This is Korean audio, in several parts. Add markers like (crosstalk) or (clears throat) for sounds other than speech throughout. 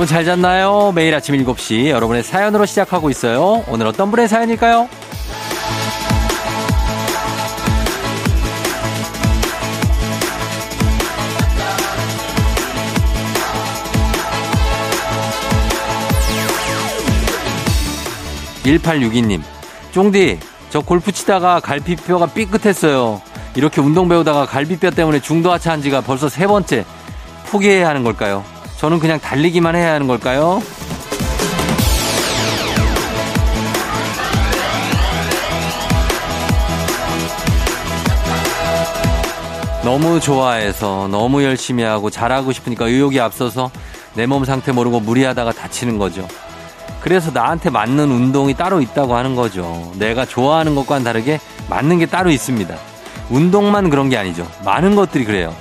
여러분 잘 잤나요? 매일 아침 7시 여러분의 사연으로 시작하고 있어요. 오늘 어떤 분의 사연일까요? 1862님, 쫑디, 저 골프 치다가 갈비뼈가 삐끗했어요. 이렇게 운동 배우다가 갈비뼈 때문에 중도 하차한 지가 벌써 세 번째. 포기해야 하는 걸까요? 저는 그냥 달리기만 해야 하는 걸까요? 너무 좋아해서 너무 열심히 하고 잘하고 싶으니까 의욕이 앞서서 내 몸 상태 모르고 무리하다가 다치는 거죠. 그래서 나한테 맞는 운동이 따로 있다고 하는 거죠. 내가 좋아하는 것과는 다르게 맞는 게 따로 있습니다. 운동만 그런 게 아니죠. 많은 것들이 그래요.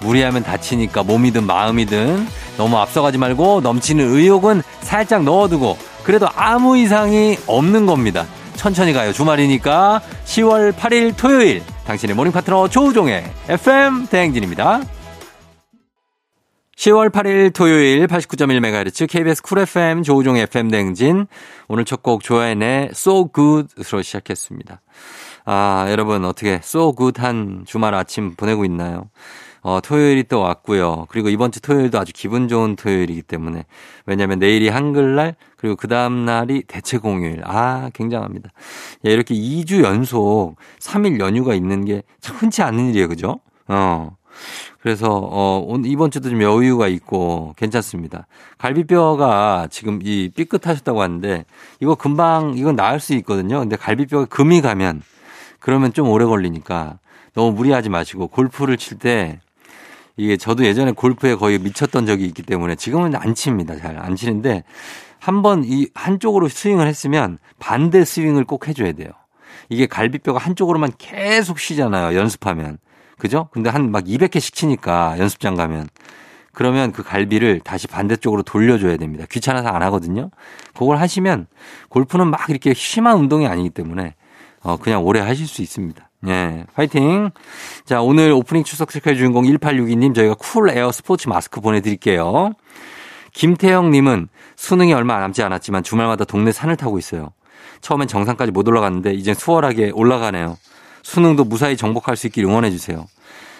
무리하면 다치니까 몸이든 마음이든 너무 앞서가지 말고 넘치는 의욕은 살짝 넣어두고 그래도 아무 이상이 없는 겁니다. 천천히 가요. 주말이니까 10월 8일 토요일 당신의 morning 파트너 조우종의 FM 대행진입니다. 10월 8일 토요일 89.1MHz KBS Cool FM 조우종 FM댕진 오늘 첫 곡 조연의 So Good으로 시작했습니다. 아 여러분 어떻게 So Good한 주말 아침 보내고 있나요? 어, 토요일이 또 왔고요. 그리고 이번 주 토요일도 아주 기분 좋은 토요일이기 때문에 왜냐하면 내일이 한글날 그리고 그 다음 날이 대체 공휴일. 아 굉장합니다. 예, 이렇게 2주 연속 3일 연휴가 있는 게 참 흔치 않은 일이에요, 그죠? 어. 그래서 어 이번 주도 좀 여유가 있고 괜찮습니다. 갈비뼈가 지금 이 삐끗하셨다고 하는데 이거 금방 이건 나을 수 있거든요. 근데 갈비뼈가 금이 가면 그러면 좀 오래 걸리니까 너무 무리하지 마시고 골프를 칠 때 이게 저도 예전에 골프에 거의 미쳤던 적이 있기 때문에 지금은 안 칩니다. 잘 안 치는데 한 번 이 한쪽으로 스윙을 했으면 반대 스윙을 꼭 해줘야 돼요. 이게 갈비뼈가 한쪽으로만 계속 쉬잖아요. 연습하면. 그죠? 근데 한 막 200개씩 치니까 연습장 가면 그러면 그 갈비를 다시 반대쪽으로 돌려줘야 됩니다. 귀찮아서 안 하거든요. 그걸 하시면 골프는 막 이렇게 심한 운동이 아니기 때문에 어 그냥 오래 하실 수 있습니다. 예, 화이팅! 자, 오늘 오프닝 추석 체크의 주인공 1862님 저희가 cool air 스포츠 마스크 보내드릴게요. 김태영님은 수능이 얼마 남지 않았지만 주말마다 동네 산을 타고 있어요. 처음엔 정상까지 못 올라갔는데 이젠 수월하게 올라가네요. 수능도 무사히 정복할 수 있길 응원해 주세요.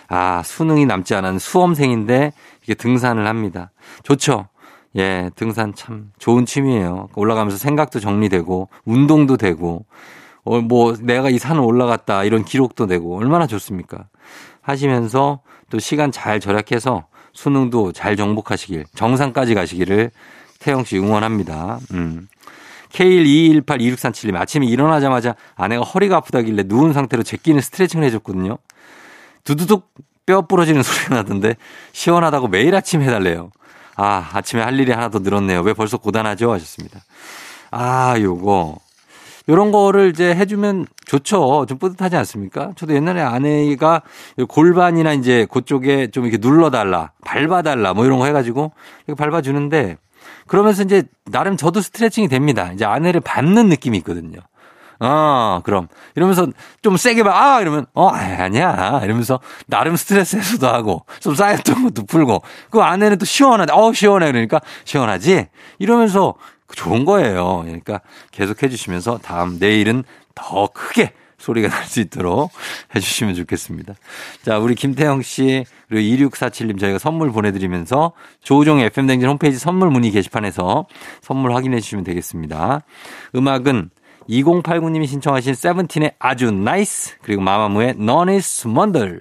아, 수능이 남지 않은 수험생인데 이게 등산을 합니다. 좋죠? 예, 등산 참 좋은 취미예요. 올라가면서 생각도 정리되고 운동도 되고 어, 뭐 내가 이 산을 올라갔다 이런 기록도 되고 얼마나 좋습니까? 하시면서 또 시간 잘 절약해서 수능도 잘 정복하시길 정상까지 가시기를 태영 씨 응원합니다. 음. K121826337님 아침에 일어나자마자 아내가 허리가 아프다길래 누운 상태로 제끼는 스트레칭을 해줬거든요. 두두둑 뼈 부러지는 소리가 나던데 시원하다고 매일 아침 해달래요. 아, 아침에 할 일이 하나 더 늘었네요. 왜 벌써 고단하죠? 하셨습니다. 아, 요거. 요런 거를 이제 해주면 좋죠. 좀 뿌듯하지 않습니까? 저도 옛날에 아내가 골반이나 이제 그쪽에 좀 이렇게 눌러달라, 밟아달라, 뭐 이런 거 해가지고 이렇게 밟아주는데 그러면서 이제 나름 저도 스트레칭이 됩니다. 이제 아내를 밟는 느낌이 있거든요. 어, 그럼. 이러면서 좀 세게 봐. 아, 이러면, 어, 아니야. 이러면서 나름 스트레스 해소도 하고, 좀 쌓였던 것도 풀고, 그 아내는 또 시원하다. 어, 시원해. 그러니까, 시원하지? 이러면서 좋은 거예요. 그러니까 계속 해주시면서 다음, 내일은 더 크게 소리가 날 수 있도록 (laughs) 해주시면 좋겠습니다. 자, 우리 김태형 씨, 그리고 2647님 저희가 선물 보내드리면서 조우종 FM댕진 홈페이지 선물 문의 게시판에서 선물 확인해 주시면 되겠습니다. 음악은 2089님이 신청하신 세븐틴의 아주 Nice 그리고 마마무의 넌 is 뭔들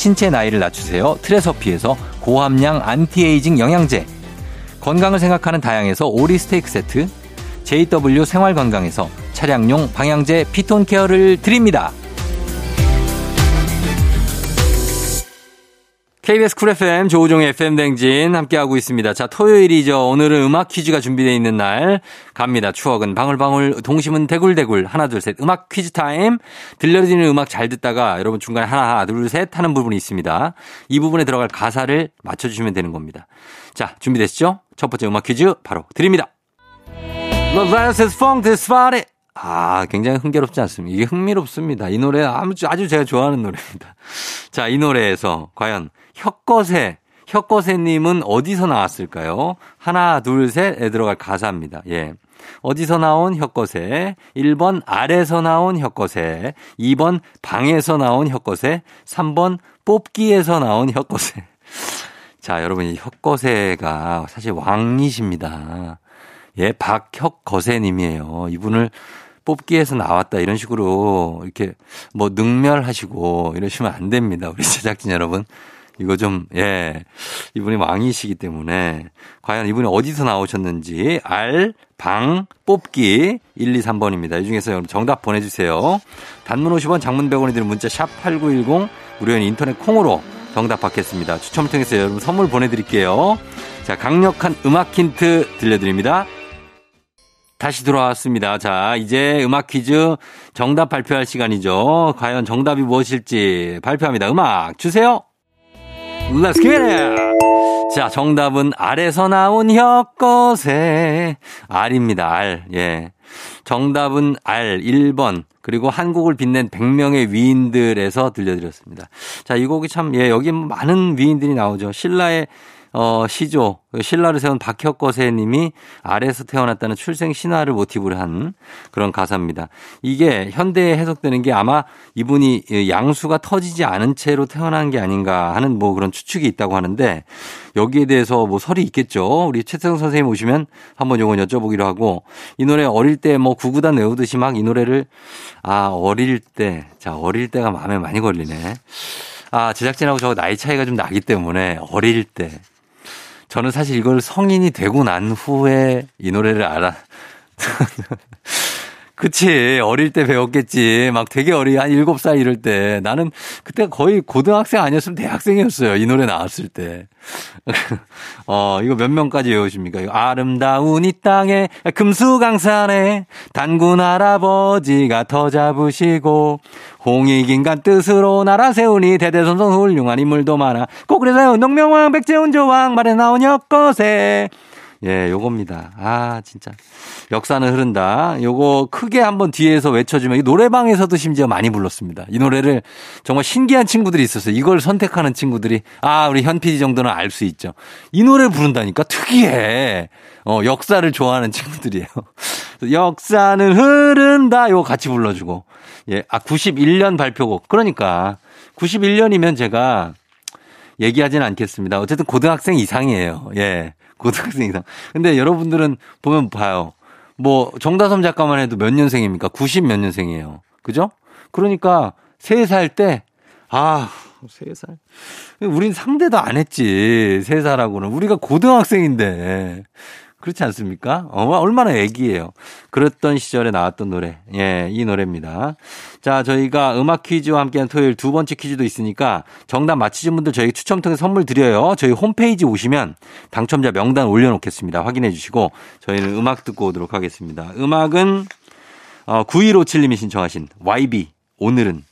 신체 나이를 낮추세요. 트레서피에서 고함량 안티에이징 영양제, 건강을 생각하는 다양에서 오리 스테이크 세트, JW 생활건강에서 차량용 방향제 피톤 케어를 드립니다. KBS Cool FM 조우종의 FM 댕진 함께하고 있습니다. 자, 토요일이죠. 오늘은 음악 퀴즈가 준비되어 있는 날 갑니다. 추억은 방울방울, 동심은 대굴대굴. 하나, 둘, 셋. 음악 퀴즈 타임. 들려드리는 음악 잘 듣다가 여러분 중간에 하나, 둘, 셋 하는 부분이 있습니다. 이 부분에 들어갈 가사를 맞춰주시면 되는 겁니다. 자, 준비되시죠? 첫 번째 음악 퀴즈 바로 드립니다. Love is funk this party. 아, 굉장히 흥겨롭지 않습니다. 이게 흥미롭습니다. 이 노래 아주, 아주 제가 좋아하는 노래입니다. 자, 이 노래에서 과연 혁거세, 혁거세님은 어디서 나왔을까요? 하나, 둘, 셋에 들어갈 가사입니다. 예. 어디서 나온 혁거세? 1번 아래서 나온 혁거세. 2번 방에서 나온 혁거세. 3번 뽑기에서 나온 혁거세. (laughs) 자, 여러분, 이 혁거세가 사실 왕이십니다. 예, 박혁거세님이에요. 이분을 뽑기에서 나왔다 이런 식으로 이렇게 뭐 능멸하시고 이러시면 안 됩니다. 우리 제작진 여러분. 이거 좀, 예. 이분이 왕이시기 때문에 과연 이분이 어디서 나오셨는지 알, 방, 뽑기 1, 2, 3번입니다. 이 중에서 여러분 정답 보내주세요. 단문 50원, 장문 100원이 드는 문자 샵 8910 무료인 인터넷 콩으로 정답 받겠습니다. 추첨을 통해서 여러분 선물 보내드릴게요. 자, 강력한 음악 힌트 들려드립니다. 다시 돌아왔습니다. 자, 이제 음악 퀴즈 정답 발표할 시간이죠. 과연 정답이 무엇일지 발표합니다. 음악 주세요. Let's get it! 자, 정답은 알에서 나온 혁거세. 알입니다, 알. 예. 정답은 알 1번. 그리고 한국을 빛낸 100명의 위인들에서 들려드렸습니다. 자, 이 곡이 참, 예, 여기 많은 위인들이 나오죠. 신라의 어, 시조, 신라를 세운 박혁거세 님이 아래에서 태어났다는 출생 신화를 모티브로 한 그런 가사입니다. 이게 현대에 해석되는 게 아마 이분이 양수가 터지지 않은 채로 태어난 게 아닌가 하는 뭐 그런 추측이 있다고 하는데 여기에 대해서 뭐 설이 있겠죠. 우리 최태성 선생님 오시면 한번 요건 여쭤보기로 하고 이 노래 어릴 때 뭐 구구단 외우듯이 막 이 노래를 아, 어릴 때. 자, 어릴 때가 마음에 많이 걸리네. 아, 제작진하고 저 나이 차이가 좀 나기 때문에 어릴 때. 저는 사실 이걸 성인이 되고 난 후에 이 노래를 알아. 그치. 어릴 때 배웠겠지. 막 되게 어리, 한 일곱 살 이럴 때. 나는 그때 거의 고등학생 아니었으면 대학생이었어요. 이 노래 나왔을 때. (laughs) 어, 이거 몇 명까지 외우십니까? 이거 아름다운 이 땅에 금수강산에 단군 할아버지가 더 잡으시고 홍익인간 뜻으로 나라 세우니 대대손손 훌륭한 인물도 많아. 꼭 그래서요. 농명왕 백제운 조왕 말에 나온 혁거세. 예, 요겁니다. 아, 진짜. 역사는 흐른다. 요거 크게 한번 뒤에서 외쳐주면 노래방에서도 심지어 많이 불렀습니다. 이 노래를 정말 신기한 친구들이 있었어요. 이걸 선택하는 친구들이 아, 우리 현 PD 정도는 알 수 있죠. 이 노래를 부른다니까 특이해. 어, 역사를 좋아하는 친구들이에요. 역사는 흐른다. 요거 같이 불러주고. 예, 아, 91년 발표곡. 그러니까 91년이면 제가 얘기하진 않겠습니다. 어쨌든 고등학생 이상이에요. 예. 고등학생 이상. 근데 여러분들은 보면 봐요. 뭐 정다섬 작가만 해도 몇 년생입니까? 90 몇 년생이에요. 그죠? 그러니까 3살 때 아, 3살. 우린 상대도 안 했지. 3살하고는. 우리가 고등학생인데. 그렇지 않습니까? 어, 얼마나 애기예요. 그랬던 시절에 나왔던 노래. 예, 이 노래입니다. 자, 저희가 음악 퀴즈와 함께한 토요일 두 번째 퀴즈도 있으니까 정답 맞히신 분들 저희 추첨 통해 선물 드려요. 저희 홈페이지 오시면 당첨자 명단 올려놓겠습니다. 확인해 주시고 저희는 음악 듣고 오도록 하겠습니다. 음악은 어, 9157님이 신청하신 YB 오늘은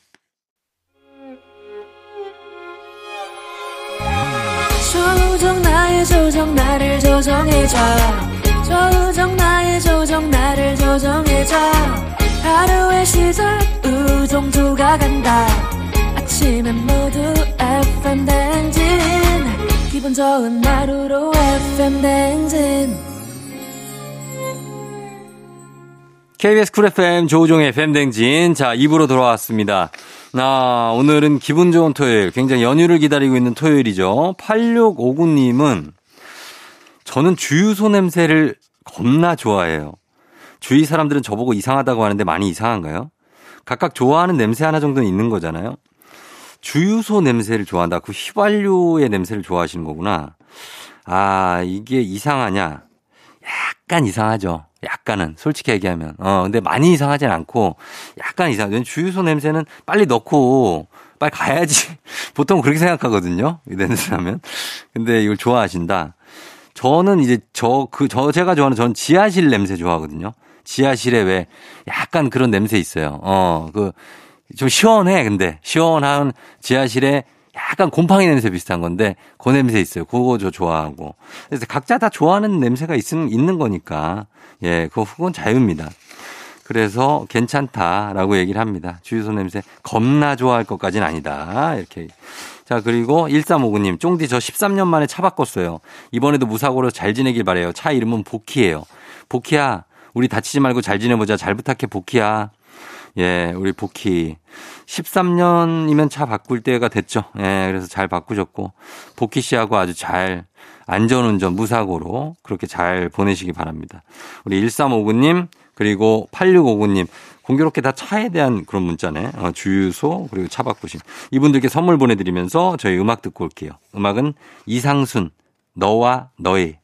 조정 나 나의 조정 나를 조정해줘. 조정 나의 조정 나를 조정해줘. 하루의 시절 우정조가 간다. 아침엔 모두 FM 댕진. 기분 좋은 하루로 FM 댕진. KBS 쿨 FM 조우종의 팬댕진. 자, 2부로 돌아왔습니다. 아, 오늘은 기분 좋은 토요일, 굉장히 연휴를 기다리고 있는 토요일이죠. 8659님은 저는 주유소 냄새를 겁나 좋아해요. 주위 사람들은 저보고 이상하다고 하는데 많이 이상한가요? 각각 좋아하는 냄새 하나 정도는 있는 거잖아요. 주유소 냄새를 좋아한다. 그 휘발유의 냄새를 좋아하시는 거구나. 아, 이게 이상하냐? 약간 이상하죠. 약간은 솔직히 얘기하면 어 근데 많이 이상하진 않고 약간 이상. 해 주유소 냄새는 빨리 넣고 빨리 가야지. (laughs) 보통 그렇게 생각하거든요. 이 냄새 나면. 근데 이걸 좋아하신다. 저는 이제 저 그 저 제가 좋아하는 전 지하실 냄새 좋아하거든요. 지하실에 왜 약간 그런 냄새 있어요. 어 그 좀 시원해 근데 시원한 지하실에 약간 곰팡이 냄새 비슷한 건데 그 냄새 있어요. 그거 저 좋아하고. 그래서 각자 다 좋아하는 냄새가 있, 있는 거니까 예, 그거 그건 자유입니다. 그래서 괜찮다라고 얘기를 합니다. 주유소 냄새 겁나 좋아할 것까지는 아니다. 이렇게. 자, 그리고 1359님, 쫑디 저 13년 만에 차 바꿨어요. 이번에도 무사고로 잘 지내길 바래요. 차 이름은 보키예요. 보키야, 우리 다치지 말고 잘 지내보자. 잘 부탁해, 보키야. 예, 우리 보키. 13년이면 차 바꿀 때가 됐죠. 예, 그래서 잘 바꾸셨고, 보키 씨하고 아주 잘 안전운전 무사고로 그렇게 잘 보내시기 바랍니다. 우리 1359님, 그리고 8659님, 공교롭게 다 차에 대한 그런 문자네. 어, 주유소, 그리고 차 바꾸심. 이분들께 선물 보내드리면서 저희 음악 듣고 올게요. 음악은 이상순, 너와 너의.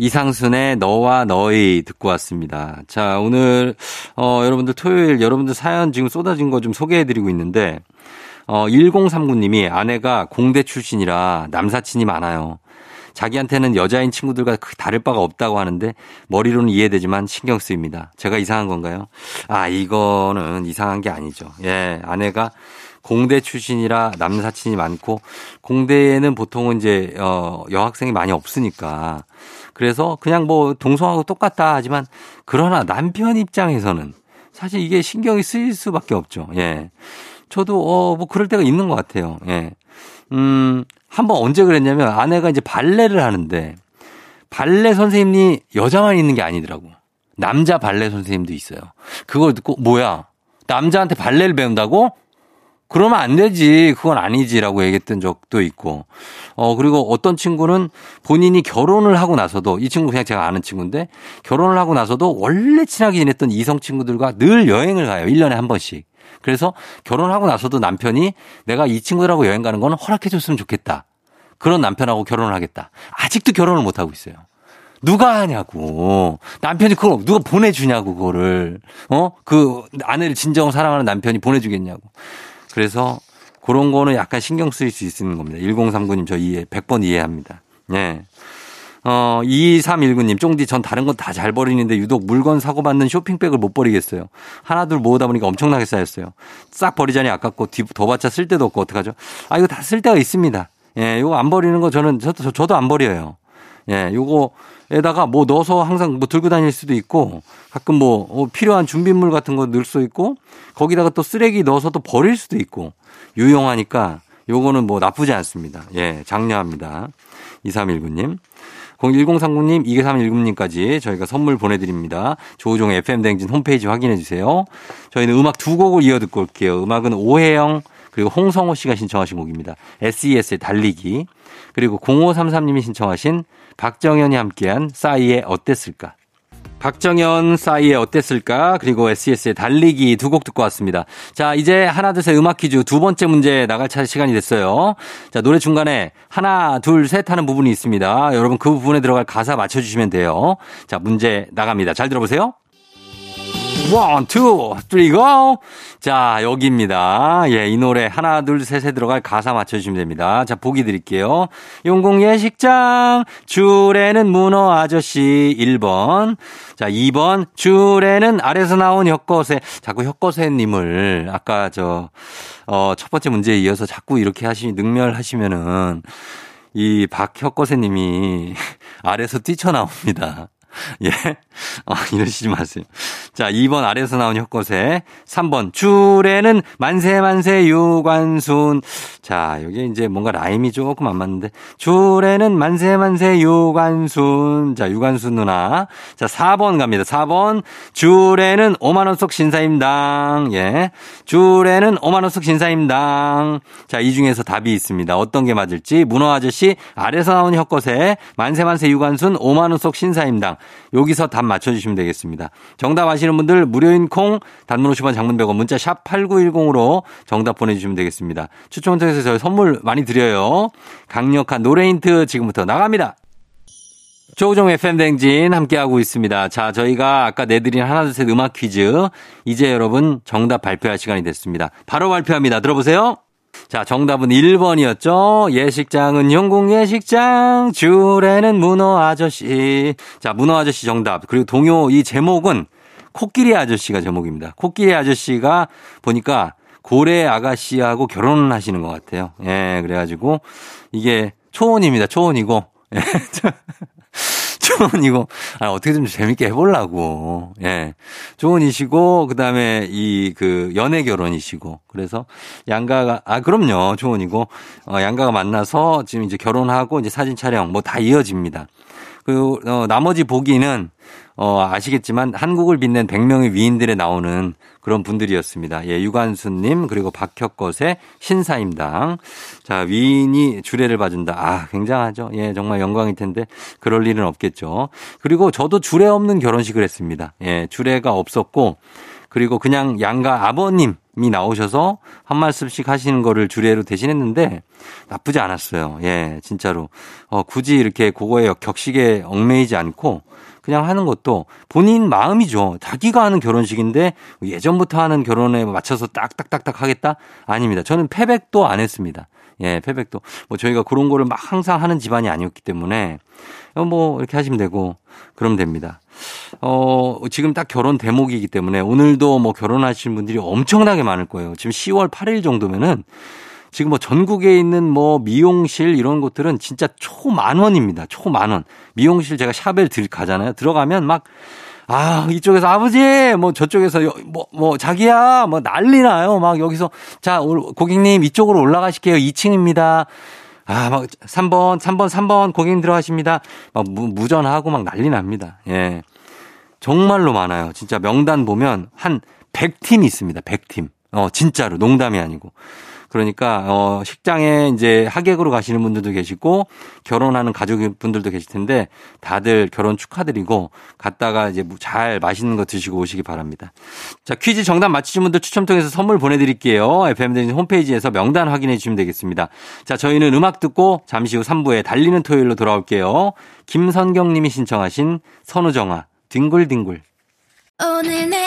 이상순의 너와 너희 듣고 왔습니다. 자, 오늘, 어, 여러분들 토요일 여러분들 사연 지금 쏟아진 거 좀 소개해드리고 있는데, 어, 1039님이 아내가 공대 출신이라 남사친이 많아요. 자기한테는 여자인 친구들과 다를 바가 없다고 하는데 머리로는 이해되지만 신경 쓰입니다. 제가 이상한 건가요? 아, 이거는 이상한 게 아니죠. 예, 아내가 공대 출신이라 남사친이 많고 공대에는 보통은 이제 어 여학생이 많이 없으니까 그래서 그냥 뭐 동성하고 똑같다 하지만 그러나 남편 입장에서는 사실 이게 신경이 쓰일 수밖에 없죠. 예. 저도 어 뭐 그럴 때가 있는 것 같아요. 예. 음, 한번 언제 그랬냐면 아내가 이제 발레를 하는데 발레 선생님이 여자만 있는 게 아니더라고. 남자 발레 선생님도 있어요. 그걸 듣고 뭐야? 남자한테 발레를 배운다고? 그러면 안 되지. 그건 아니지라고 얘기했던 적도 있고. 어, 그리고 어떤 친구는 본인이 결혼을 하고 나서도 이 친구 그냥 제가 아는 친구인데 결혼을 하고 나서도 원래 친하게 지냈던 이성 친구들과 늘 여행을 가요. 1년에 한 번씩. 그래서 결혼하고 나서도 남편이 내가 이 친구들하고 여행 가는 거는 허락해 줬으면 좋겠다. 그런 남편하고 결혼을 하겠다. 아직도 결혼을 못 하고 있어요. 누가 하냐고. 남편이 그걸 누가 보내주냐고, 그거를. 어? 그 아내를 진정 사랑하는 남편이 보내주겠냐고. 그래서 그런 거는 약간 신경 쓰일 수 있는 겁니다. 1039님 저 이해, 100번 이해합니다. 예. 어, 2319님, 쫑디 전 다른 건 다 잘 버리는데 유독 물건 사고 받는 쇼핑백을 못 버리겠어요. 하나둘 모으다 보니까 엄청나게 쌓였어요. 싹 버리자니 아깝고 더 받자 쓸 데도 없고 어떡하죠? 아, 이거 다 쓸 데가 있습니다. 예, 이거 안 버리는 거 저는, 저도, 저도 안 버려요. 예, 요거에다가 뭐 넣어서 항상 뭐 들고 다닐 수도 있고 가끔 뭐 어, 필요한 준비물 같은 거 넣을 수 있고 거기다가 또 쓰레기 넣어서 또 버릴 수도 있고 유용하니까 요거는 뭐 나쁘지 않습니다. 예, 장려합니다. 2319님. 01039님, 2319님까지 저희가 선물 보내드립니다. 조우종의 FM댕진 홈페이지 확인해 주세요. 저희는 음악 두 곡을 이어 듣고 올게요. 음악은 오혜영 그리고 홍성호 씨가 신청하신 곡입니다. SES의 달리기. 그리고 0533님이 신청하신 박정현이 함께한 싸이의 어땠을까. 박정현 싸이의 어땠을까? 그리고 SES의 달리기 두 곡 듣고 왔습니다. 자, 이제 하나, 둘, 셋 음악 퀴즈 두 번째 문제 나갈 차 시간이 됐어요. 자, 노래 중간에 하나, 둘, 셋 하는 부분이 있습니다. 여러분 그 부분에 들어갈 가사 맞춰주시면 돼요. 자, 문제 나갑니다. 잘 들어보세요. one, two, three, go! 자, 여기입니다. 예, 이 노래 하나, 둘, 셋에 들어갈 가사 맞춰주시면 됩니다. 자, 보기 드릴게요. 용궁 예식장, 주례는 문어 아저씨 1번. 자, 2번, 줄에는 아래서 나온 혁거세. 자꾸 혁거세님을 아까 저, 어, 첫 번째 문제에 이어서 자꾸 이렇게 하시, 능멸하시면은 이 박혁거세님이 (laughs) 아래서 뛰쳐나옵니다. (laughs) 예. 아, 이러시지 마세요. 자, 2번 아래에서 나온 혁거세. 3번 줄에는 만세 만세 유관순. 자, 여기 이제 뭔가 라임이 조금 안 맞는데. 줄에는 만세 만세 유관순. 자, 유관순 누나. 자, 4번 갑니다. 4번. 줄에는 5만원 속 신사임당. 예. 줄에는 5만원 속 신사임당. 자, 이 중에서 답이 있습니다. 어떤 게 맞을지. 문어 아저씨 아래서 나온 혁거세. 만세 만세 유관순 5만원 속 신사임당. 여기서 답 맞춰주시면 되겠습니다. 정답 아시는 분들 무료인 콩 단문 50원 장문 100원 문자 샵 8910으로 정답 보내주시면 되겠습니다. 추첨을 통해서 저희 선물 많이 드려요. 강력한 노래 힌트 지금부터 나갑니다. 조우종 FM댕진 함께하고 있습니다. 자, 저희가 아까 내드린 하나, 둘, 셋 음악 퀴즈. 이제 여러분 정답 발표할 시간이 됐습니다. 바로 발표합니다. 들어보세요. 자, 정답은 1번이었죠. 예식장은 영국 예식장, 줄에는 문어 아저씨. 자, 문어 아저씨 정답. 그리고 동요 이 제목은 코끼리 아저씨가 제목입니다. 코끼리 아저씨가 보니까 고래 아가씨하고 결혼을 하시는 것 같아요. 예, 그래가지고 이게 초원입니다. 초원이고. (laughs) 예. 좋은 이고, 아, 어떻게 좀 재밌게 해보려고. 예. 좋은 이시고, 그 다음에 이, 그, 연애 결혼이시고. 그래서 양가가, 아, 그럼요. 좋은이고, 어, 양가가 만나서 지금 이제 결혼하고 이제 사진 촬영 뭐 다 이어집니다. 그, 어, 나머지 보기는 어, 아시겠지만 한국을 빛낸 100명의 위인들에 나오는 그런 분들이었습니다. 예, 유관수님, 그리고 박혁것의 신사임당. 자, 위인이 주례를 봐준다. 아, 굉장하죠. 예, 정말 영광일 텐데 그럴 일은 없겠죠. 그리고 저도 주례 없는 결혼식을 했습니다. 예, 주례가 없었고 그리고 그냥 양가 아버님이 나오셔서 한 말씀씩 하시는 거를 주례로 대신했는데 나쁘지 않았어요. 예, 진짜로. 어, 굳이 이렇게 그거에 격식에 얽매이지 않고 그냥 하는 것도 본인 마음이죠. 자기가 하는 결혼식인데 예전부터 하는 결혼에 맞춰서 딱딱딱딱 하겠다? 아닙니다. 저는 패백도 안 했습니다. 예, 패백도. 뭐 저희가 그런 거를 막 항상 하는 집안이 아니었기 때문에 뭐 이렇게 하시면 되고 그러면 됩니다. 어, 지금 딱 결혼 대목이기 때문에 오늘도 뭐 결혼하신 분들이 엄청나게 많을 거예요. 지금 10월 8일 정도면은 지금 뭐 전국에 있는 뭐 미용실 이런 곳들은 진짜 초만 원입니다. 초만 원. 미용실 제가 샵에 들 가잖아요. 들어가면 막 아, 이쪽에서 아버지, 뭐 저쪽에서 뭐, 뭐 자기야, 뭐 난리 나요. 막 여기서 자, 고객님 이쪽으로 올라가실게요. 2층입니다. 아, 막 3번, 3번, 3번 고객님 들어가십니다. 막 무, 무전하고 막 난리 납니다. 예. 정말로 많아요. 진짜 명단 보면 한 100팀 있습니다. 100팀. 어, 진짜로 농담이 아니고. 그러니까 어 식장에 이제 하객으로 가시는 분들도 계시고 결혼하는 가족분들도 계실 텐데 다들 결혼 축하드리고 갔다가 이제 잘 맛있는 거 드시고 오시기 바랍니다. 자, 퀴즈 정답 맞히신 분들 추첨 통해서 선물 보내 드릴게요. FM 댕진 홈페이지에서 명단 확인해 주시면 되겠습니다. 자, 저희는 음악 듣고 잠시 후 3부에 달리는 토요일로 돌아올게요. 김선경 님이 신청하신 선우정아 뒹굴뒹굴 오늘 내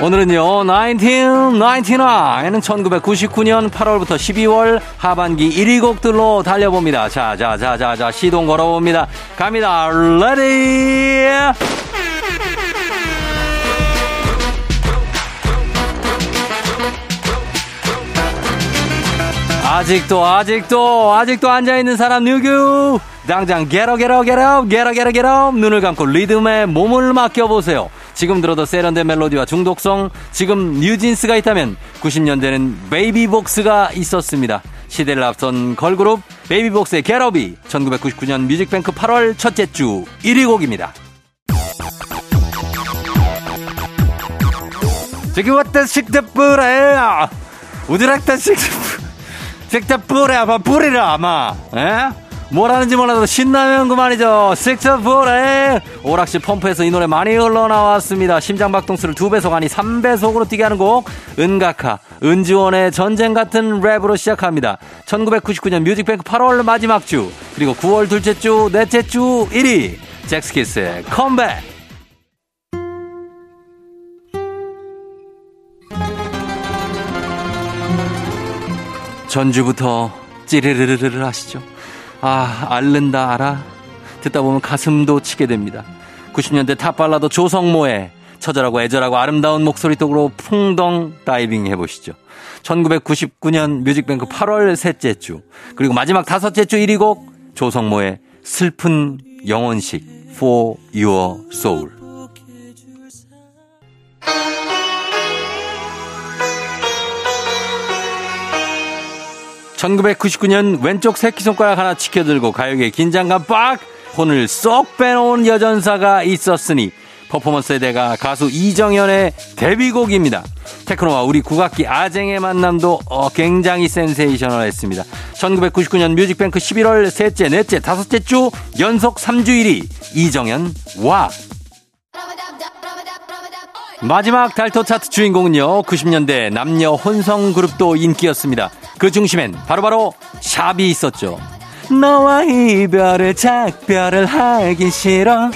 오늘은요, 1999는 1999년 8월부터 12월 하반기 1위 곡들로 달려봅니다. 자, 자, 자, 자, 자, 시동 걸어봅니다. 갑니다. Ready! 아직도, 아직도, 아직도 앉아있는 사람 누구? 당장 게러, 게러, 게러, 게러, 게러, 게러, 눈을 감고 리듬에 몸을 맡겨보세요. 지금 들어도 세련된 멜로디와 중독성, 지금 뉴진스가 있다면 90년대는 베이비복스가 있었습니다. 시대를 앞선 걸그룹 베이비복스의 겟업이 1999년 뮤직뱅크 8월 첫째 주 1위 곡입니다. 저기 왔다 식대 뿌래 우드락다 식대 식대 뿌래 아마 뿌리라 아마 에? 뭐라는지 몰라도 신나면 그만이죠. 뿌래 오락실 펌프에서 이 노래 많이 흘러나왔습니다. 심장박동수를 두 배속 아니 3배속으로 뛰게 하는 곡 은가카 은지원의 전쟁 같은 랩으로 시작합니다. 1999년 뮤직뱅크 8월 마지막 주 그리고 9월 둘째 주 넷째 주 1위 잭스키스의 컴백 전주부터 찌르르르르 하시죠. 아, 앓는다 알아? 듣다 보면 가슴도 치게 됩니다. 90년대 탑발라도 조성모의 처절하고 애절하고 아름다운 목소리 속으로 풍덩 다이빙 해보시죠. 1999년 뮤직뱅크 8월 셋째 주 그리고 마지막 다섯째 주 1위 곡 조성모의 슬픈 영혼식 For Your Soul 1999년 왼쪽 새끼손가락 하나 치켜들고 가요계 긴장감 빡 혼을 쏙 빼놓은 여전사가 있었으니 퍼포먼스의 대가 가수 이정현의 데뷔곡입니다. 테크노와 우리 국악기 아쟁의 만남도 어, 굉장히 센세이셔널했습니다. 1999년 뮤직뱅크 11월 셋째, 넷째, 다섯째 주 연속 3주 1위 이정현 와 마지막 달토 차트 주인공은요 90년대 남녀 혼성 그룹도 인기였습니다. 그 중심엔 바로바로 바로 샵이 있었죠. 너와 이별을 작별을 하기 싫어.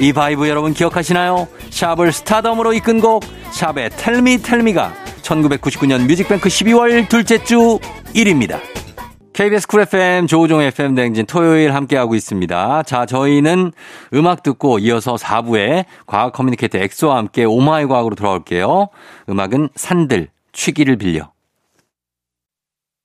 이 vibe 여러분 기억하시나요? 샵을 스타덤으로 이끈 곡 샵의 Tell Me Tell Me가 1999년 뮤직뱅크 12월 둘째 주 1위입니다. KBS Cool FM 조우종 FM 댕진 토요일 함께하고 있습니다. 자, 저희는 음악 듣고 이어서 4부에 과학 커뮤니케이터 엑소와 함께 Oh my 과학으로 돌아올게요. 음악은 산들, 취기를 빌려.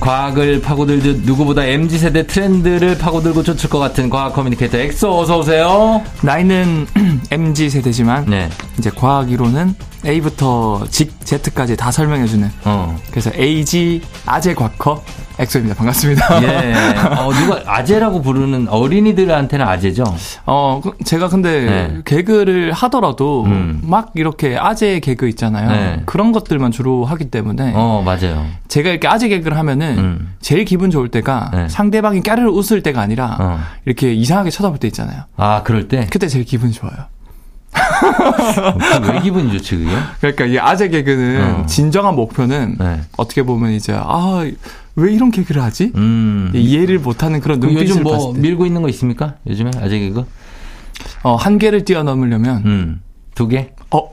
과학을 파고들듯 누구보다 MZ세대 트렌드를 파고들고 쫓을 것 같은 과학 커뮤니케이터 엑소 어서 오세요. 나이는 (clears throat) MZ세대지만 네. 이제 과학 이론은 A부터 직 Z까지 다 설명해주는. 어. 그래서 AG 아재 과커 엑소입니다. 반갑습니다. 예. 어, 누가 아재라고 부르는 어린이들한테는 아재죠? 어, 그, 제가 근데 네. 개그를 하더라도 음. 막 이렇게 아재 개그 있잖아요. 네. 그런 것들만 주로 하기 때문에. 어, 맞아요. 제가 이렇게 아재 개그를 하면은 음. 제일 기분 좋을 때가 네. 상대방이 까르르 웃을 때가 아니라 어. 이렇게 이상하게 쳐다볼 때 있잖아요. 아, 그럴 때? 그때 제일 기분 좋아요. 왜 기분이 좋지 그게? 그러니까 이 아재 개그는 어. 진정한 목표는 네. 어떻게 보면 이제 아 왜 이런 개그를 하지? 음. 이해를 못하는 그런 눈빛을 요즘 뭐 밀고 있는 거 있습니까? 요즘에 아재 개그? 어 한 개를 뛰어넘으려면 음. 두 개? 어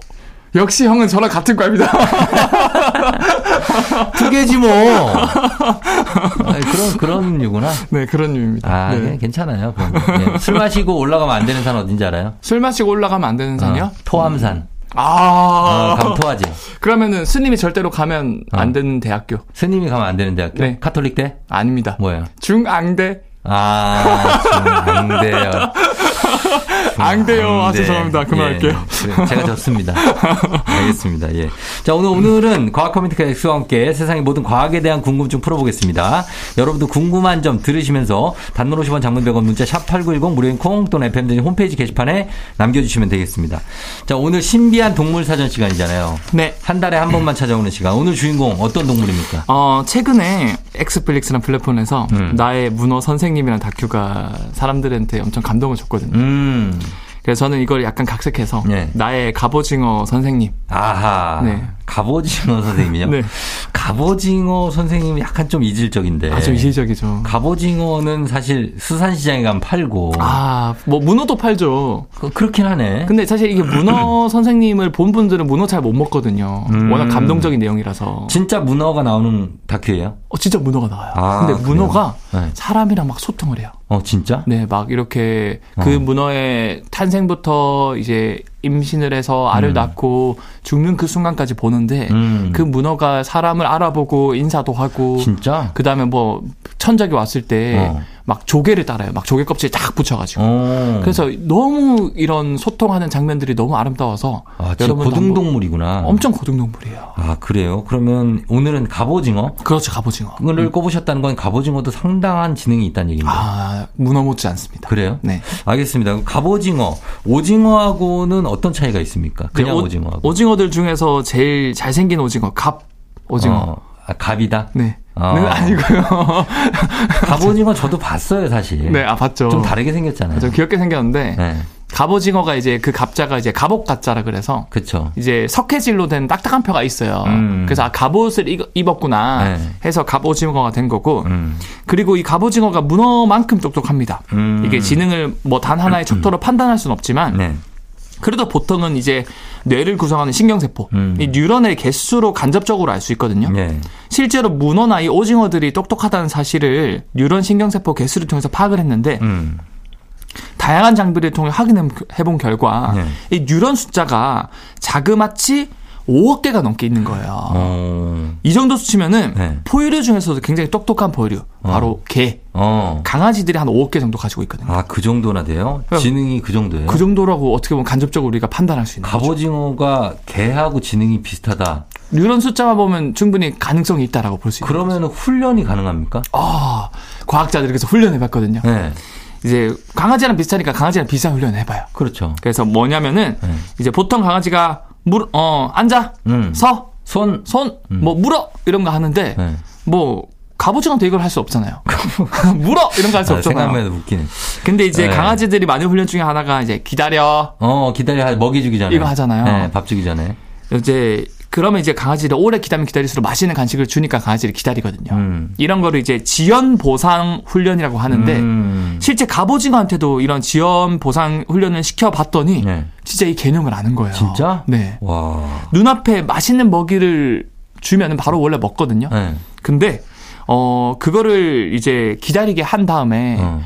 역시 형은 저랑 같은 과입니다. (laughs) 두 개지 뭐. 아니, 그런 그런 유구나. 네, 그런 유입니다. 아, 네. 괜찮아요. 네. 술 마시고 올라가면 안 되는 산 어딘지 알아요? 술 마시고 올라가면 안 되는 산이요? 어, 토함산. 아. 어, 그럼 토하지. 그러면은 스님이 절대로 가면 어. 안 되는 대학교. 스님이 가면 안 되는 대학교? 네. 카톨릭 대? 아닙니다. 뭐예요? 중앙대. 아, 중앙대요. (laughs) 앙대요. 아, 죄송합니다. 그만할게요. 예, 제가 졌습니다. 알겠습니다. 예. 자, 오늘, 오늘은 과학 커뮤니케이터 엑소와 함께 세상의 모든 과학에 대한 궁금증 풀어보겠습니다. 여러분도 궁금한 점 들으시면서 단문 50원 장문 100원 문자 샵8910 무료인 콩 또는 FM댕진 홈페이지 게시판에 남겨주시면 되겠습니다. 자, 오늘 신비한 동물 사전 시간이잖아요. 네. 한 달에 한 번만 찾아오는 시간. 오늘 주인공 어떤 동물입니까? 어, 최근에 엑스플릭스라는 플랫폼에서 음. 나의 문어 선생님이라는 다큐가 사람들한테 엄청 감동을 줬거든요. 음. 그래서 저는 이걸 약간 각색해서 네. 나의 갑오징어 선생님. 아하. 네. 갑오징어 선생님이요? (laughs) 네. 갑오징어 선생님이 약간 좀 이질적인데. 아주 이질적이죠. 갑오징어는 사실 수산시장에 가면 팔고. 아, 뭐 문어도 팔죠. 그, 그렇긴 하네. 근데 사실 이게 문어 (clears throat) 선생님을 본 분들은 문어 잘 못 먹거든요. 음. 워낙 감동적인 내용이라서. 진짜 문어가 나오는 다큐예요? 어, 진짜 문어가 나와요. 아, 근데 문어가 네. 사람이랑 막 소통을 해요. 어, 진짜? 네, 막 이렇게 그 어. 문어의 탄생 부터 이제 임신을 해서 알을 음. 낳고 죽는 그 순간까지 보는데 음. 그 문어가 사람을 알아보고 인사도 하고 진짜? 그다음에 뭐 천적이 왔을 때 어. 막 조개를 따라요. 막 조개 껍질 딱 붙여가지고. 오. 그래서 너무 이런 소통하는 장면들이 너무 아름다워서. 아, 여러분 고등동물이구나. 엄청 고등동물이에요. 아 그래요? 그러면 오늘은 갑오징어? 그렇죠, 갑오징어. 를 음. 꼽으셨다는 건 갑오징어도 상당한 지능이 있다는 얘기입니다. 아 문어 못지 않습니다. 그래요? 네. 알겠습니다. 갑오징어, 오징어하고는 어떤 차이가 있습니까? 그냥 오, 징어하고 오징어들 중에서 제일 잘생긴 오징어, 갑 오징어. 어, 아, 갑이다? 네. 어. 네, 아니고요. (laughs) 갑오징어 저도 봤어요, 사실. 네, 아, 봤죠. 좀 다르게 생겼잖아요. 좀 귀엽게 생겼는데. 네. 갑오징어가 이제 그 갑자가 이제 갑옷 가짜라 그래서 그쵸. 이제 석회질로 된 딱딱한 뼈가 있어요. 음. 그래서 아 갑옷을 입었구나 네. 해서 갑오징어가 된 거고 음. 그리고 이 갑오징어가 문어만큼 똑똑합니다. 음. 이게 지능을 뭐 단 하나의 (clears throat) 척도로 판단할 수는 없지만 네. 그래도 보통은 이제 뇌를 구성하는 신경세포, 음. 이 뉴런의 개수로 간접적으로 알 수 있거든요. 네. 실제로 문어나 이 오징어들이 똑똑하다는 사실을 뉴런 신경세포 개수를 통해서 파악을 했는데, 음. 다양한 장비를 통해 확인해 본 결과, 네. 이 뉴런 숫자가 자그마치 5억 개가 넘게 있는 거예요. 어. 이 정도 수치면은 네. 포유류 중에서도 굉장히 똑똑한 포유류, 어. 바로 개, 어. 강아지들이 한 5억 개 정도 가지고 있거든요. 아, 그 정도나 돼요? 지능이 그 정도예요? 그 정도라고 어떻게 보면 간접적으로 우리가 판단할 수 있는 갑오징어가 개하고 지능이 비슷하다. 이런 숫자만 보면 충분히 가능성이 있다라고 볼 수 있는 그러면 훈련이 가능합니까? 아, 과학자들이 그래서 훈련해 봤거든요. 네. 이제 강아지랑 비슷하니까 강아지랑 비슷한 훈련을 해봐요. 그렇죠. 그래서 뭐냐면은 네. 이제 보통 강아지가 물, 어, 앉아, 음. 서, 손, 손, 음. 뭐 물어 이런 거 하는데 네. 뭐 갑오징어도 이걸 할수 없잖아요. (laughs) 물어 이런 거 할수 아, 없잖아요. 생각만 해도 웃기네. 근데 이제 네. 강아지들이 많은 훈련 중에 하나가 이제 기다려. 어 기다려 먹이 주기 전에 이거 하잖아요. 네, 밥 주기 전에. 이제 그러면 이제 강아지를 오래 기다리면 기다릴수록 맛있는 간식을 주니까 강아지를 기다리거든요. 음. 이런 거를 이제 지연 보상 훈련이라고 하는데 음. 실제 갑오징어한테도 이런 지연 보상 훈련을 시켜봤더니 네. 진짜 이 개념을 아는 거예요. 진짜? 네. 와. 눈앞에 맛있는 먹이를 주면은 바로 원래 먹거든요. 네. 근데 어 그거를 이제 기다리게 한 다음에 어.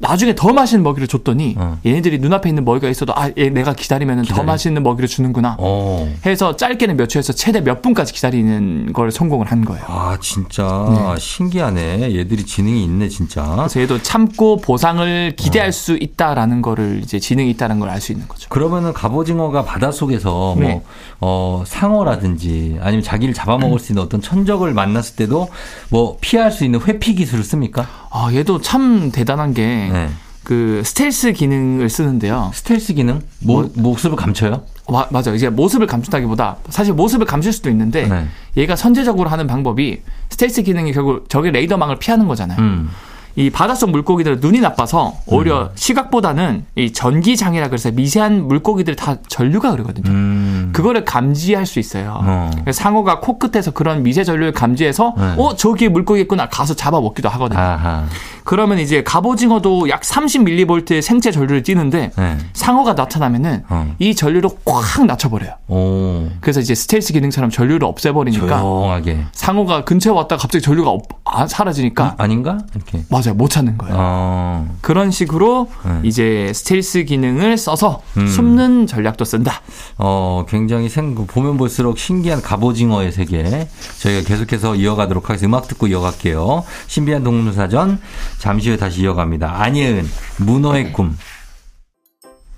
나중에 더 맛있는 먹이를 줬더니 어. 얘네들이 눈앞에 있는 먹이가 있어도 아, 얘 내가 기다리면 더 맛있는 먹이를 주는구나. 어. 해서 짧게는 몇 초에서 최대 몇 분까지 기다리는 걸 성공을 한 거예요. 아, 진짜 네. 신기하네. 얘들이 지능이 있네, 진짜. 그래서 얘도 참고 보상을 기대할 어. 수 있다라는 거를 이제 지능이 있다는 걸 알 수 있는 거죠. 그러면은 갑오징어가 바닷속에서 뭐, 네. 뭐 어, 상어라든지 아니면 자기를 잡아먹을 음. 수 있는 어떤 천적을 만났을 때도 뭐 피할 수 있는 회피 기술을 씁니까? 아, 얘도 참 대단한 게, 네. 그 스텔스 기능을 쓰는데요. 스텔스 기능? 모, 뭐, 모습을 감춰요? 와, 맞아. 이제 모습을 감춘다기보다 사실 모습을 감출 수도 있는데 네. 얘가 선제적으로 하는 방법이 스텔스 기능이 결국 저기 레이더망을 피하는 거잖아요. 음. 이 바닷속 물고기들은 눈이 나빠서 오히려 음. 시각보다는 이 전기 장애라 그래서 미세한 물고기들 다 전류가 흐르거든요. 음. 그거를 감지할 수 있어요. 어. 상어가 코끝에서 그런 미세 전류를 감지해서 네. 어 저기에 물고기 있구나 가서 잡아 먹기도 하거든요. 아하. 그러면 이제 갑오징어도 약 30mV의 생체 전류를 띠는데 네. 상어가 나타나면은 어. 이 전류를 꽉 낮춰버려요. 오. 그래서 이제 스텔스 기능처럼 전류를 없애버리니까 조용하게. 상어가 근처에 왔다가 갑자기 전류가 없, 아, 사라지니까 아, 닌가 이렇게 맞아요 못 찾는 거예요. 어. 그런 식으로 네. 이제 스텔스 기능을 써서 음. 숨는 전략도 쓴다. 어 굉장히 생 보면 볼수록 신기한 갑오징어의 세계 저희가 계속해서 이어가도록 하겠습니다. 음악 듣고 이어갈게요. 신비한 동물사전 잠시 후에 다시 이어갑니다. 안예은, 문어의 꿈.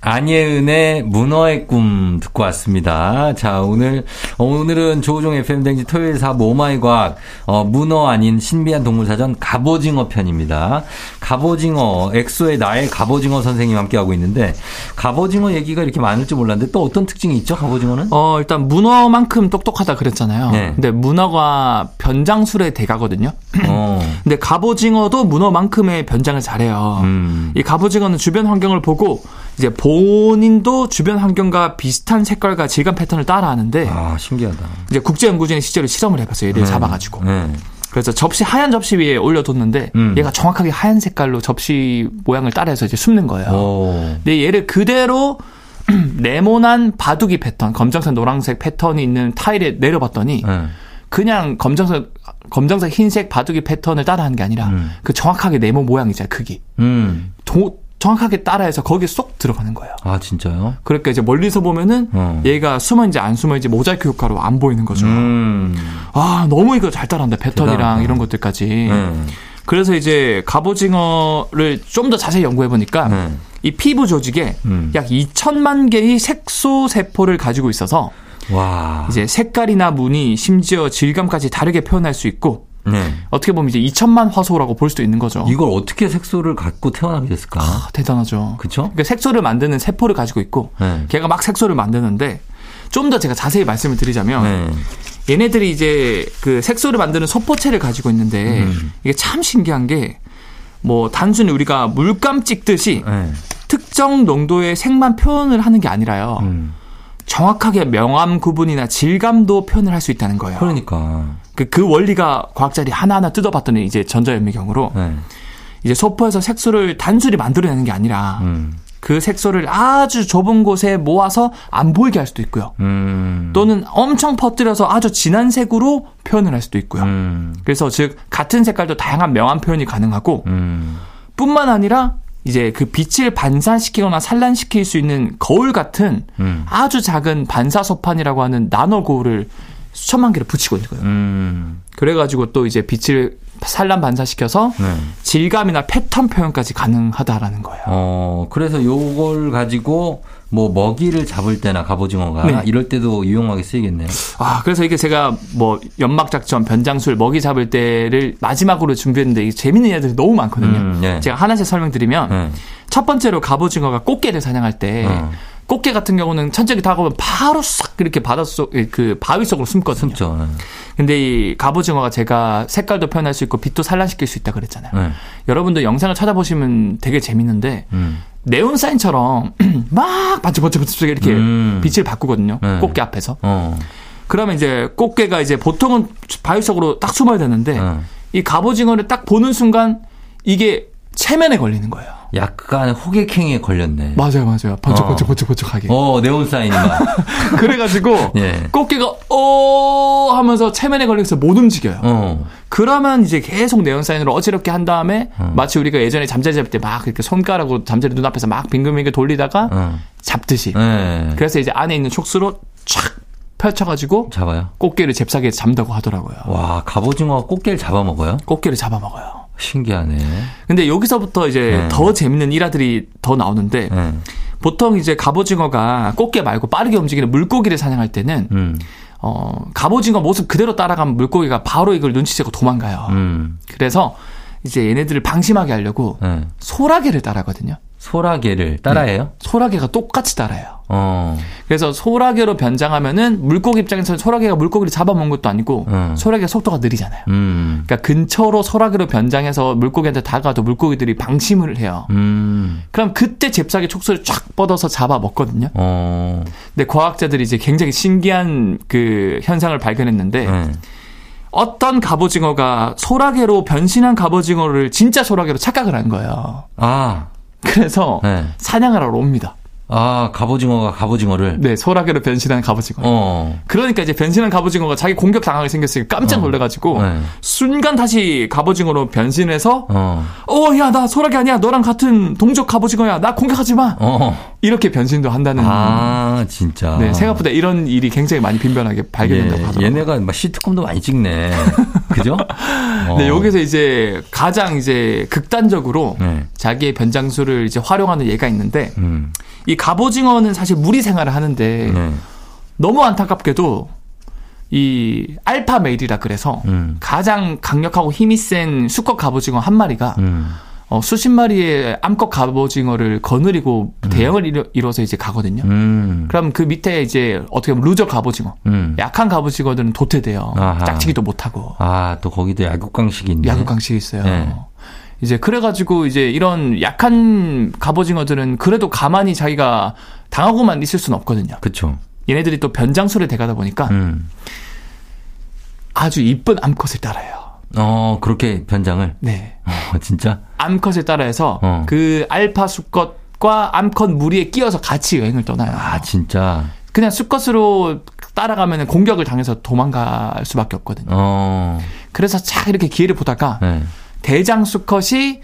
안예은의 문어의 꿈 듣고 왔습니다. 자, 오늘, 어, 오늘은 조우종 FM댕진 토요일 4부 Oh my 과학, 어, 문어 아닌 신비한 동물사전 갑오징어 편입니다. 갑오징어, 엑소의 나의 갑오징어 선생님 함께하고 있는데, 갑오징어 얘기가 이렇게 많을 줄 몰랐는데, 또 어떤 특징이 있죠, 갑오징어는? 어, 일단 문어만큼 똑똑하다 그랬잖아요. 네. 근데 문어가 변장술의 대가거든요. 어. (clears throat) 근데 갑오징어도 문어만큼의 변장을 잘해요. 음. 이 갑오징어는 주변 환경을 보고, 이제 본인도 주변 환경과 비슷한 색깔과 질감 패턴을 따라하는데 아 신기하다. 이제 국제 연구진이 실제로 실험을 해봤어요. 얘를 네. 잡아가지고. 네. 그래서 접시 하얀 접시 위에 올려뒀는데 음. 얘가 정확하게 하얀 색깔로 접시 모양을 따라해서 이제 숨는 거예요. 오. 근데 얘를 그대로 (clears throat) 네모난 바둑이 패턴, 검정색, 노란색 패턴이 있는 타일에 내려봤더니 네. 그냥 검정색, 검정색, 흰색 바둑이 패턴을 따라하는 게 아니라 음. 그 정확하게 네모 모양이잖아요, 크기. 음. 도, 정확하게 따라해서 거기에 쏙 들어가는 거예요. 아 진짜요? 그러니까 이제 멀리서 보면은 어. 얘가 숨어있는지 안 숨어있는지 모자이크 효과로 안 보이는 거죠. 음. 아 너무 이거 잘 따라한다 패턴이랑 대단하다. 이런 것들까지. 음. 그래서 이제 갑오징어를 좀 더 자세히 연구해 보니까 음. 이 피부 조직에 음. 약 2천만 개의 색소 세포를 가지고 있어서 와. 이제 색깔이나 무늬 심지어 질감까지 다르게 표현할 수 있고 네. 어떻게 보면 이제 2천만 화소라고 볼 수도 있는 거죠. 이걸 어떻게 색소를 갖고 태어나게 됐을까? 아, 대단하죠. 그렇죠? 그러니까 색소를 만드는 세포를 가지고 있고 네. 걔가 막 색소를 만드는데 좀 더 제가 자세히 말씀을 드리자면 네. 얘네들이 이제 그 색소를 만드는 소포체를 가지고 있는데 음. 이게 참 신기한 게 뭐 단순히 우리가 물감 찍듯이 네. 특정 농도의 색만 표현을 하는 게 아니라요. 음. 정확하게 명암 구분이나 질감도 표현을 할 수 있다는 거예요. 그러니까. 그, 그 원리가 과학자들이 하나하나 뜯어봤더니 이제 전자현미경으로 네. 이제 소포에서 색소를 단순히 만들어내는 게 아니라 음. 그 색소를 아주 좁은 곳에 모아서 안 보이게 할 수도 있고요. 음. 또는 엄청 퍼뜨려서 아주 진한 색으로 표현을 할 수도 있고요. 음. 그래서 즉 같은 색깔도 다양한 명암 표현이 가능하고 음. 뿐만 아니라 이제 그 빛을 반사시키거나 산란시킬 수 있는 거울 같은 음. 아주 작은 반사 소판이라고 하는 나노 거울을 수천만 개를 붙이고 있는 거예요. 음. 그래가지고 또 이제 빛을 산란 반사시켜서 네. 질감이나 패턴 표현까지 가능하다라는 거예요. 어, 그래서 요걸 가지고 뭐 먹이를 잡을 때나 갑오징어가 네. 이럴 때도 유용하게 쓰이겠네요. 아, 그래서 이게 제가 뭐 연막 작전, 변장술, 먹이 잡을 때를 마지막으로 준비했는데 이게 재밌는 애들이 너무 많거든요. 음, 네. 제가 하나씩 설명드리면 네. 첫 번째로 갑오징어가 꽃게를 사냥할 때 어. 꽃게 같은 경우는 천적이 다가오면 바로 싹 이렇게 바닷속 그 바위 속으로 숨거든요. 숨죠. 네. 근데 이 갑오징어가 제가 색깔도 표현할 수 있고 빛도 산란시킬 수 있다 그랬잖아요. 네. 여러분들 영상을 찾아보시면 되게 재밌는데 음. 네온 사인처럼 (clears throat) 막 반짝 반짝 반짝 이렇게 음. 빛을 바꾸거든요. 네. 꽃게 앞에서. 어. 그러면 이제 꽃게가 이제 보통은 바위 속으로 딱 숨어야 되는데 네. 이 갑오징어를 딱 보는 순간 이게 체면에 걸리는 거예요. 약간 호객행위에 걸렸네. 맞아요, 맞아요. 번쩍번쩍 어. 번쩍번쩍하게. 어, 네온 사인이 막. (laughs) 그래가지고 (laughs) 예. 꽃게가 어 하면서 체면에 걸려서 못 움직여요. 어. 그러면 이제 계속 네온 사인으로 어지럽게 한 다음에 어. 마치 우리가 예전에 잠자리 잡을 때 막 이렇게 손가락으로 잠자리 눈앞에서 막 빙글빙글 돌리다가 어. 잡듯이. 네. 그래서 이제 안에 있는 촉수로 촥 펼쳐가지고 잡아요. 꽃게를 잽싸게 잡다고 하더라고요. 와, 갑오징어가 꽃게를 잡아먹어요? 꽃게를 잡아먹어요. 신기하네. 근데 여기서부터 이제 네. 더 재밌는 일화들이 더 나오는데 네. 보통 이제 갑오징어가 꽃게 말고 빠르게 움직이는 물고기를 사냥할 때는 음. 어, 갑오징어 모습 그대로 따라가면 물고기가 바로 이걸 눈치채고 도망가요. 음. 그래서 이제 얘네들을 방심하게 하려고 네. 소라게를 따라거든요. 소라게를 따라해요? 네. 소라게가 똑같이 따라해요. 어. 그래서 소라게로 변장하면은 물고기 입장에서는 소라게가 물고기를 잡아먹는 것도 아니고 어. 소라게 속도가 느리잖아요. 음. 그러니까 근처로 소라게로 변장해서 물고기한테 다가도 물고기들이 방심을 해요. 음. 그럼 그때 잽싸게 촉수를 쫙 뻗어서 잡아먹거든요. 어. 근데 과학자들이 이제 굉장히 신기한 그 현상을 발견했는데 음. 어떤 갑오징어가 소라게로 변신한 갑오징어를 진짜 소라게로 착각을 한 거예요. 아. 그래서 네. 사냥을 하러 옵니다. 아, 갑오징어가 갑오징어를? 네, 소라게로 변신한 갑오징어. 어. 그러니까 이제 변신한 갑오징어가 자기 공격 당하게 생겼으니까 깜짝 어. 놀래가지고, 어. 네. 순간 다시 갑오징어로 변신해서, 어, 어 야, 나 소라게 아니야. 너랑 같은 동족 갑오징어야. 나 공격하지 마. 어. 이렇게 변신도 한다는. 아, 진짜. 네, 생각보다 이런 일이 굉장히 많이 빈번하게 발견된다고 예, 하더라고요. 얘네가 막 시트콤도 많이 찍네. 그죠? (laughs) 네, 여기서 이제 가장 이제 극단적으로 네. 자기의 변장술을 이제 활용하는 예가 있는데, 음. 이 갑오징어는 사실 무리 생활을 하는데 네. 너무 안타깝게도 이 alpha male이라 그래서 음. 가장 강력하고 힘이 센 수컷 갑오징어 한 마리가 음. 어, 수십 마리의 암컷 갑오징어를 거느리고 음. 대형을 이뤄, 이뤄서 이제 가거든요. 음. 그럼 그 밑에 이제 어떻게 보면 loser 갑오징어, 음. 약한 갑오징어들은 도태돼요. 아하. 짝짓기도 못하고. 아, 또 거기도 야구강식이 있네. 야구강식이 있어요. 네. 이제 그래가지고 이제 이런 약한 갑오징어들은 그래도 가만히 자기가 당하고만 있을 수는 없거든요. 그렇죠. 얘네들이 또 변장수를 대가다 보니까 음. 아주 이쁜 암컷을 따라요. 어, 그렇게 변장을? 네. 어, 진짜? 암컷을 따라해서 어. 그 알파 수컷과 암컷 무리에 끼어서 같이 여행을 떠나요. 아, 진짜? 그냥 수컷으로 따라가면 공격을 당해서 도망갈 수밖에 없거든요. 어. 그래서 쫙 이렇게 기회를 보다가 네. 대장 수컷이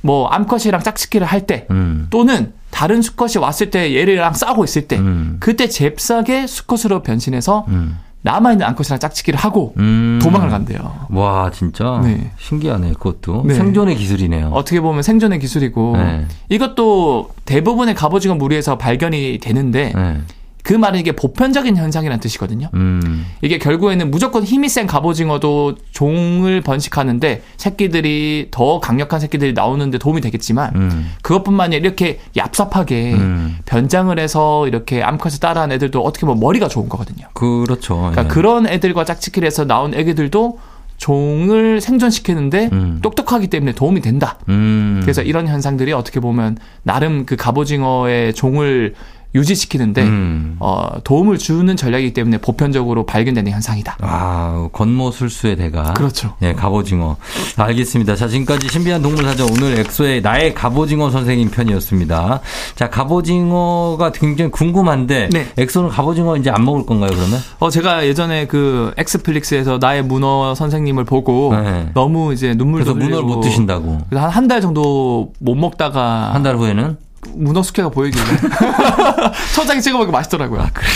뭐 암컷이랑 짝짓기를 할때 음. 또는 다른 수컷이 왔을 때 얘랑 싸우고 있을 때 음. 그때 잽싸게 수컷으로 변신해서 음. 남아있는 암컷이랑 짝짓기를 하고 음. 도망을 간대요. 와 진짜 네. 신기하네 그것도 네. 생존의 기술이네요. 어떻게 보면 생존의 기술이고 네. 이것도 대부분의 갑오징어 무리에서 발견이 되는데 네. 그 말은 이게 보편적인 현상이라는 뜻이거든요. 음. 이게 결국에는 무조건 힘이 센 갑오징어도 종을 번식하는데 새끼들이 더 강력한 새끼들이 나오는데 도움이 되겠지만 음. 그것뿐만 아니라 이렇게 얍삽하게 음. 변장을 해서 이렇게 암컷을 따라한 애들도 어떻게 보면 머리가 좋은 거거든요. 그렇죠. 그러니까 예. 그런 애들과 짝짓기를 해서 나온 애기들도 종을 생존시키는데 음. 똑똑하기 때문에 도움이 된다. 음. 그래서 이런 현상들이 어떻게 보면 나름 그 갑오징어의 종을 유지시키는데 음. 어, 도움을 주는 전략이기 때문에 보편적으로 발견되는 현상이다. 아, 권모술수의 대가. 그렇죠. 네, 갑오징어. 알겠습니다. 자, 지금까지 신비한 동물 사전 오늘 엑소의 나의 갑오징어 선생님 편이었습니다. 자, 갑오징어가 굉장히 궁금한데 네. 엑소는 갑오징어 이제 안 먹을 건가요, 그러면? 어, 제가 예전에 그 엑스플릭스에서 나의 문어 선생님을 보고 네. 너무 이제 눈물도 그래서 문어를 못 드신다고. 그래서 한 한 달 정도 못 먹다가 한 달 후에는 문어 숙회가 보이길래 (laughs) 초장에 찍어 먹으면 맛있더라고요. 아, 그래.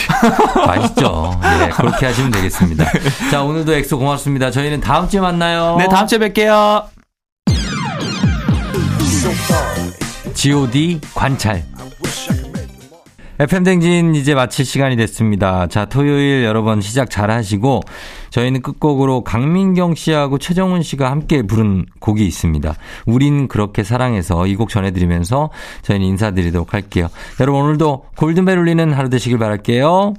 맛있죠. 네, 그렇게 하시면 되겠습니다. 네. 자, 오늘도 엑소 고맙습니다. 저희는 다음 주에 만나요. 네, 다음 주에 뵐게요. G.O.D. 관찰. FM대행진 이제 마칠 시간이 됐습니다. 자, 토요일 여러분 시작 잘 하시고, 저희는 끝곡으로 강민경 씨하고 최정훈 씨가 함께 부른 곡이 있습니다. 우린 그렇게 사랑해서 이 곡 전해드리면서 저희는 인사드리도록 할게요. 여러분 오늘도 골든벨 울리는 하루 되시길 바랄게요.